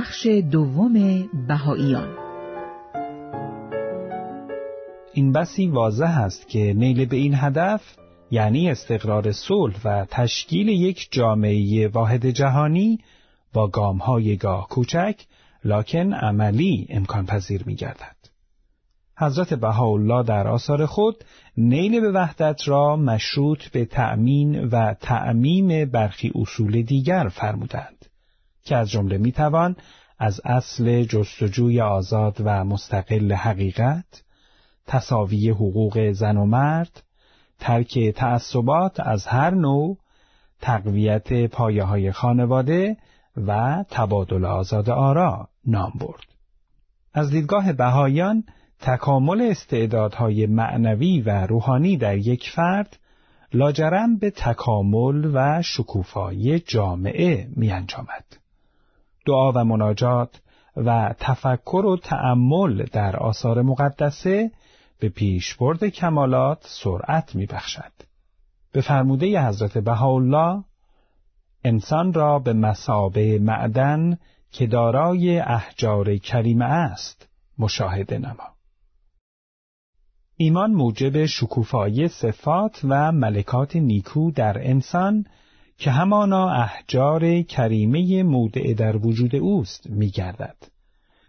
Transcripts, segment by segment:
بخش دوم بهاییان این بسی واضح است که نیل به این هدف یعنی استقرار صلح و تشکیل یک جامعه واحد جهانی با گامهای گاه کوچک لکن عملی امکان پذیر می گردد. حضرت بهاءالله در آثار خود نیل به وحدت را مشروط به تأمین و تعمیم برخی اصول دیگر فرمودند که از جمله می‌توان از اصل جستجوی آزاد و مستقل حقیقت تساوی حقوق زن و مرد ترک تعصبات از هر نوع تقویت پایه های خانواده و تبادل آزاد آرا نام برد. از دیدگاه بهایان تکامل استعدادهای معنوی و روحانی در یک فرد لاجرم به تکامل و شکوفایی جامعه می انجامد. دعا و مناجات و تفکر و تأمل در آثار مقدسه به پیشبرد کمالات سرعت می بخشد. به فرموده حضرت بهاءالله انسان را به مسابه معدن که دارای احجار کریمه است مشاهده نما. ایمان موجب شکوفایی صفات و ملکات نیکو در انسان که همانا احجار کریمه مودع در وجود اوست میگردد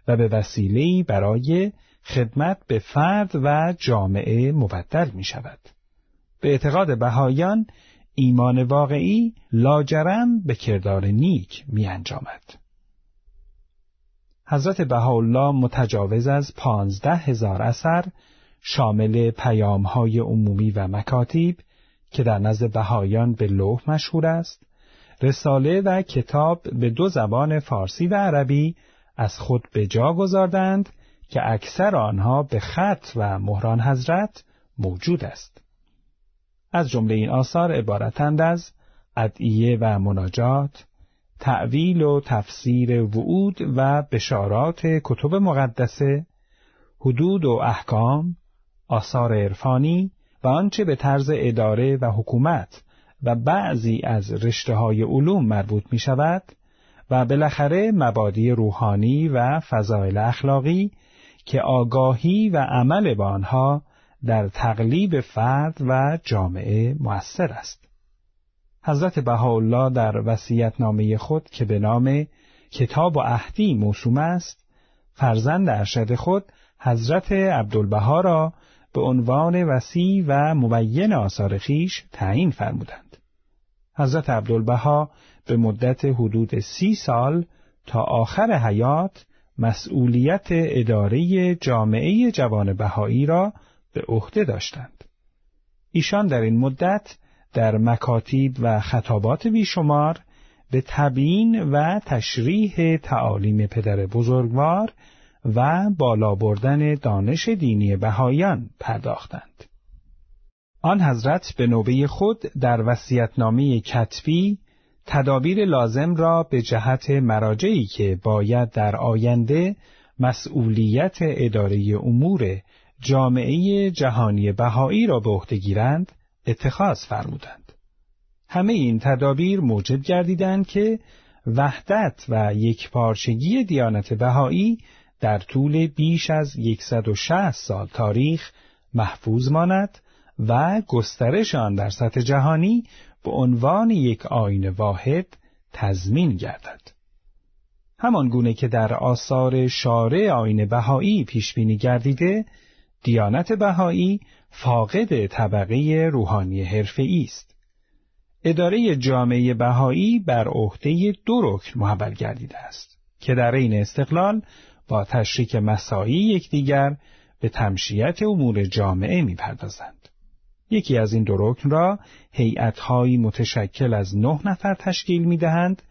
و به وسیله‌ای برای خدمت به فرد و جامعه مبدل می شود. به اعتقاد بهایان ایمان واقعی لاجرم به کردار نیک می انجامد. حضرت بهاءالله متجاوز از پانزده هزار اثر شامل پیامهای عمومی و مکاتیب که در نزد بهایان به لوح مشهور است، رساله و کتاب به دو زبان فارسی و عربی از خود به جا گذاردند که اکثر آنها به خط و مهران حضرت موجود است. از جمله این آثار عبارتند از ادعیه و مناجات، تعویل و تفسیر وعود و بشارات کتب مقدسه، حدود و احکام، آثار عرفانی و آنچه به طرز اداره و حکومت و بعضی از رشته های علوم مربوط می شود و بالاخره مبادی روحانی و فضایل اخلاقی که آگاهی و عمل با آنها در تقلیب فرد و جامعه مؤثر است. حضرت بهاءالله در نامه خود که به نام کتاب و عهدی موسوم است، فرزند ارشد خود حضرت عبدالبها را به عنوان وسیع و مبین آثار خیش تعیین فرمودند. حضرت عبدالبها به مدت حدود سی سال تا آخر حیات مسئولیت اداره جامعه جوان بهایی را به عهده داشتند. ایشان در این مدت در مکاتیب و خطابات بیشمار به تبیین و تشریح تعالیم پدر بزرگوار و بالا بردن دانش دینی بهایان پرداختند. آن حضرت به نوبه خود در وسیعتنامه کتبی تدابیر لازم را به جهت مراجعی که باید در آینده مسئولیت اداره امور جامعه جهانی بهایی را به عهده گیرند اتخاذ فرمودند. همه این تدابیر موجب گردیدند که وحدت و یکپارچگی دیانت بهایی در طول بیش از 160 سال تاریخ محفوظ ماند و گسترش آن در سطح جهانی به عنوان یک آین واحد تضمین گردد. همان گونه که در آثار شارع آین بهایی پیش بینی گردیده، دیانت بهایی فاقد طبقه روحانی حرفه‌ای است. اداره جامعه بهایی بر عهده دو رکن محول گردیده است که در این استقلال با تشریک مسایی یکدیگر به تمشیت امور جامعه می‌پردازند. یکی از این دو رکن را هیئت‌هایی متشکل از نه نفر تشکیل می‌دهند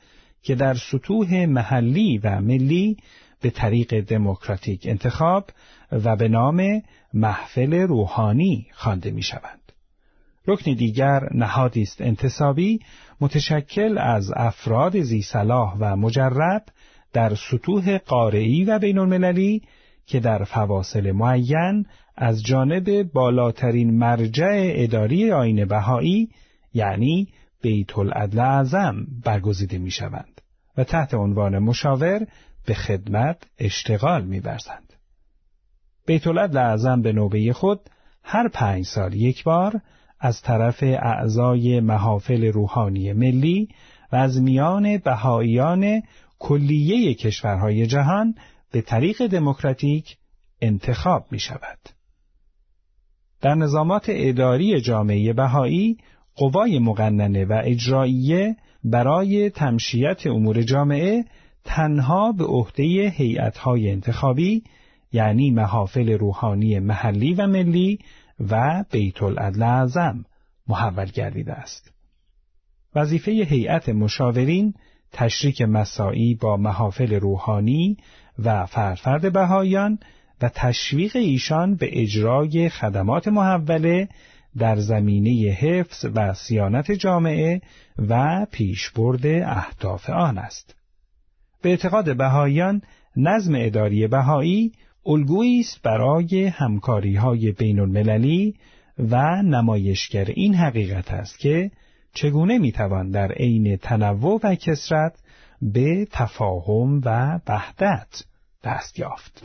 که در سطوح محلی و ملی به طریق دموکراتیک انتخاب و به نام محفل روحانی خوانده می‌شوند. رکن دیگر نهادی است انتصابی متشکل از افراد زی صلاح و مجرب در سطوح قارعی و بین المللی که در فواصل معین از جانب بالاترین مرجع اداری آین بهایی یعنی بیت العدل اعظم برگزیده می شوند و تحت عنوان مشاور به خدمت اشتغال می‌ورزند. بیت اعظم به نوبه خود هر پنج سال یک بار از طرف اعضای محافل روحانی ملی و از میان بهاییان کلیه کشورهای جهان به طریق دموکراتیک انتخاب می شود. در نظامات اداری جامعه بهایی قوای مقننه و اجراییه برای تمشیت امور جامعه تنها به عهده هیئت‌های انتخابی یعنی محافل روحانی محلی و ملی و بیت العدل اعظم محول گردیده است. وظیفه هیئت مشاورین تشریک مساعی با محافل روحانی و فرفرد بهایان و تشویق ایشان به اجرای خدمات محوله در زمینه حفظ و سیانت جامعه و پیشبرد اهداف آن است. به اعتقاد بهایان نظم اداری بهایی الگویی است برای همکاری های بین المللی و نمایشگر این حقیقت است که چگونه می‌توان در عین تنوع و کسرت به تفاهم و وحدت دست یافت.